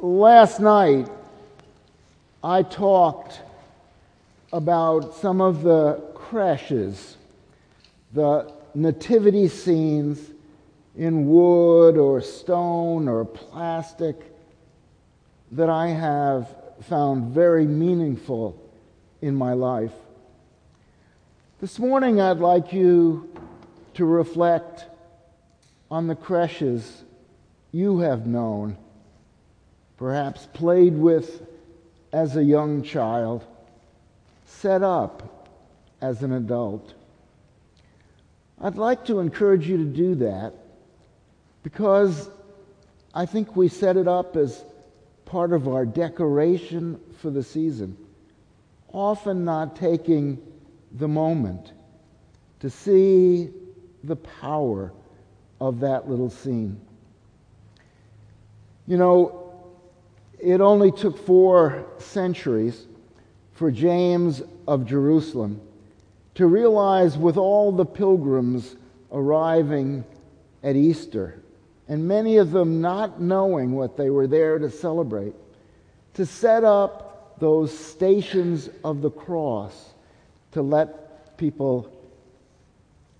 last night I talked about some of the creches, the nativity scenes in wood or stone or plastic that I have found very meaningful in my life. This morning, I'd like you to reflect on the creches you have known, perhaps played with as a young child, set up as an adult. I'd like to encourage you to do that because I think we set it up as part of our decoration for the season, often not taking the moment to see the power of that little scene. You know, it only took four centuries for James of Jerusalem to realize with all the pilgrims arriving at Easter, and many of them not knowing what they were there to celebrate, to set up those stations of the cross to let people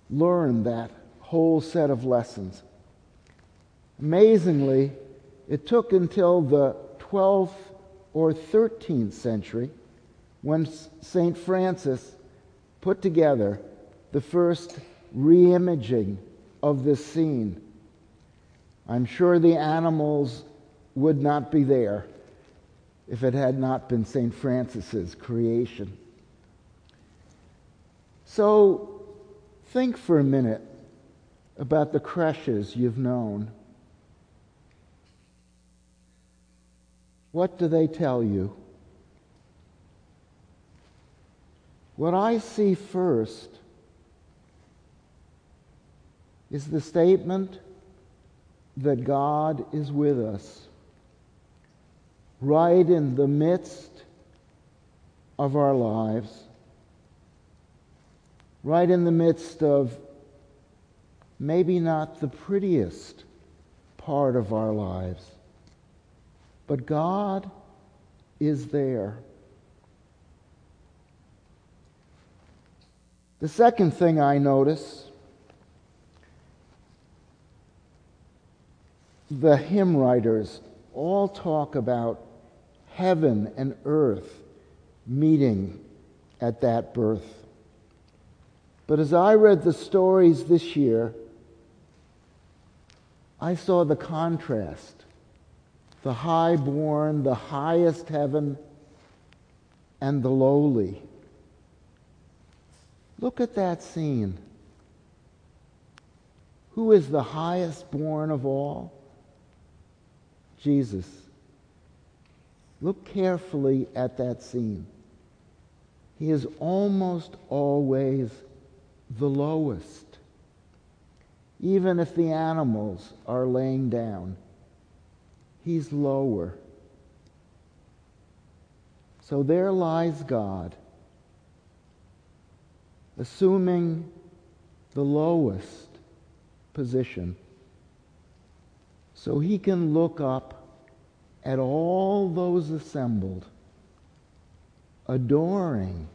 learn that whole set of lessons. Amazingly, it took until the 12th or 13th century when St. Francis put together the first reimaging of this scene. I'm sure the animals would not be there if it had not been St. Francis's creation. So think for a minute about the creches you've known. What do they tell you? What I see first is the statement that God is with us right in the midst of our lives, right in the midst of maybe not the prettiest part of our lives, but God is there. The second thing I notice the hymn writers all talk about heaven and earth meeting at that birth. But as I read the stories this year, I saw the contrast the high-born, the highest heaven, and the lowly. Look at that scene. Who is the highest born of all? Jesus. Look carefully at that scene. He is almost always the lowest even if the animals are laying down. He's lower. So there lies God, assuming the lowest position, so he can look up at all those assembled, adoring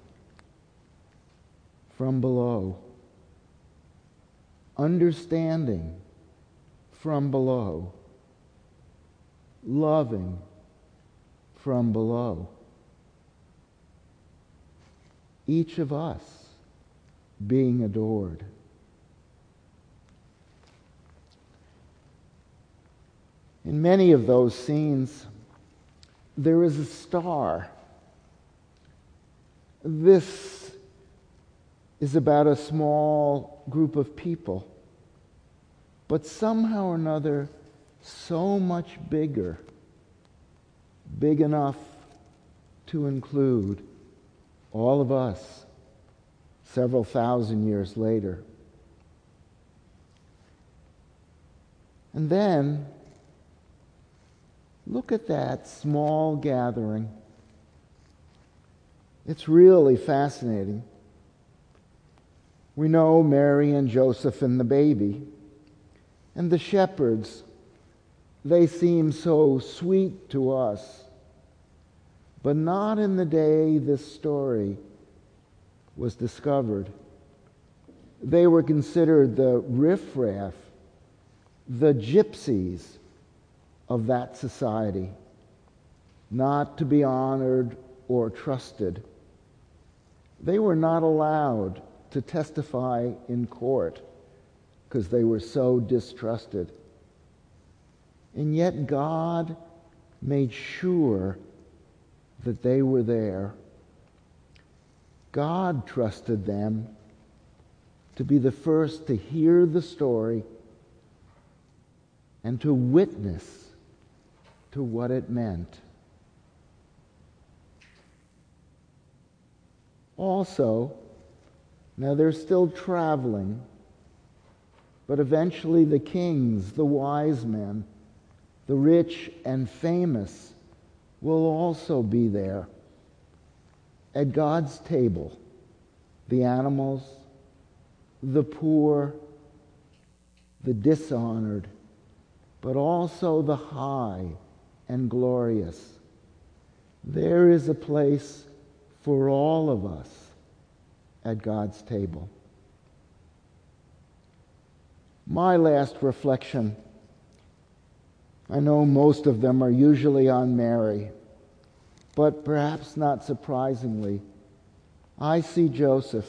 from below understanding from below, loving from below. Each of us being adored. In many of those scenes, there is a star. This is about a small group of people, but somehow or another, so much bigger, big enough to include all of us several thousand years later. And then, look at that small gathering. It's really fascinating. We know Mary and Joseph and the baby, and the shepherds they seem so sweet to us, but not in the day this story was discovered. They were considered the riffraff, the gypsies of that society, not to be honored or trusted. They were not allowed to testify in court because they were so distrusted. And yet God made sure that they were there. God trusted them to be the first to hear the story and to witness to what it meant. Also, now they're still traveling, but eventually the kings, the wise men, the rich and famous will also be there at God's table. The animals, the poor, the dishonored, but also the high and glorious. There is a place for all of us at God's table. My last reflection I know most of them are usually on Mary, but perhaps not surprisingly, I see Joseph.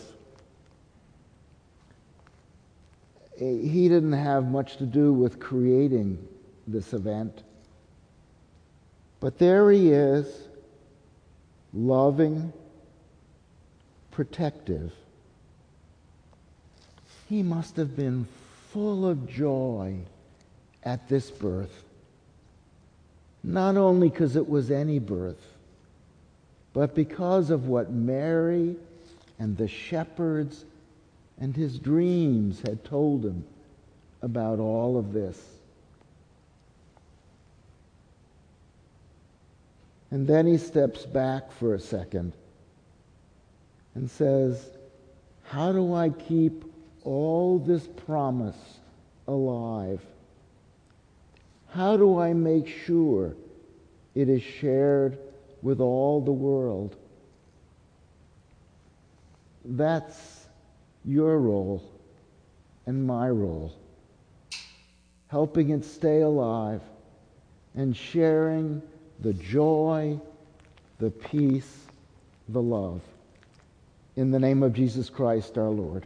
He didn't have much to do with creating this event. But there he is, loving, protective. He must have been full of joy at this birth. Not only because it was any birth, but because of what Mary and the shepherds and his dreams had told him about all of this. And then he steps back for a second and says, How do I keep all this promise alive? How do I make sure it is shared with all the world? That's your role and my role. Helping it stay alive and sharing the joy, the peace, the love. In the name of Jesus Christ our Lord.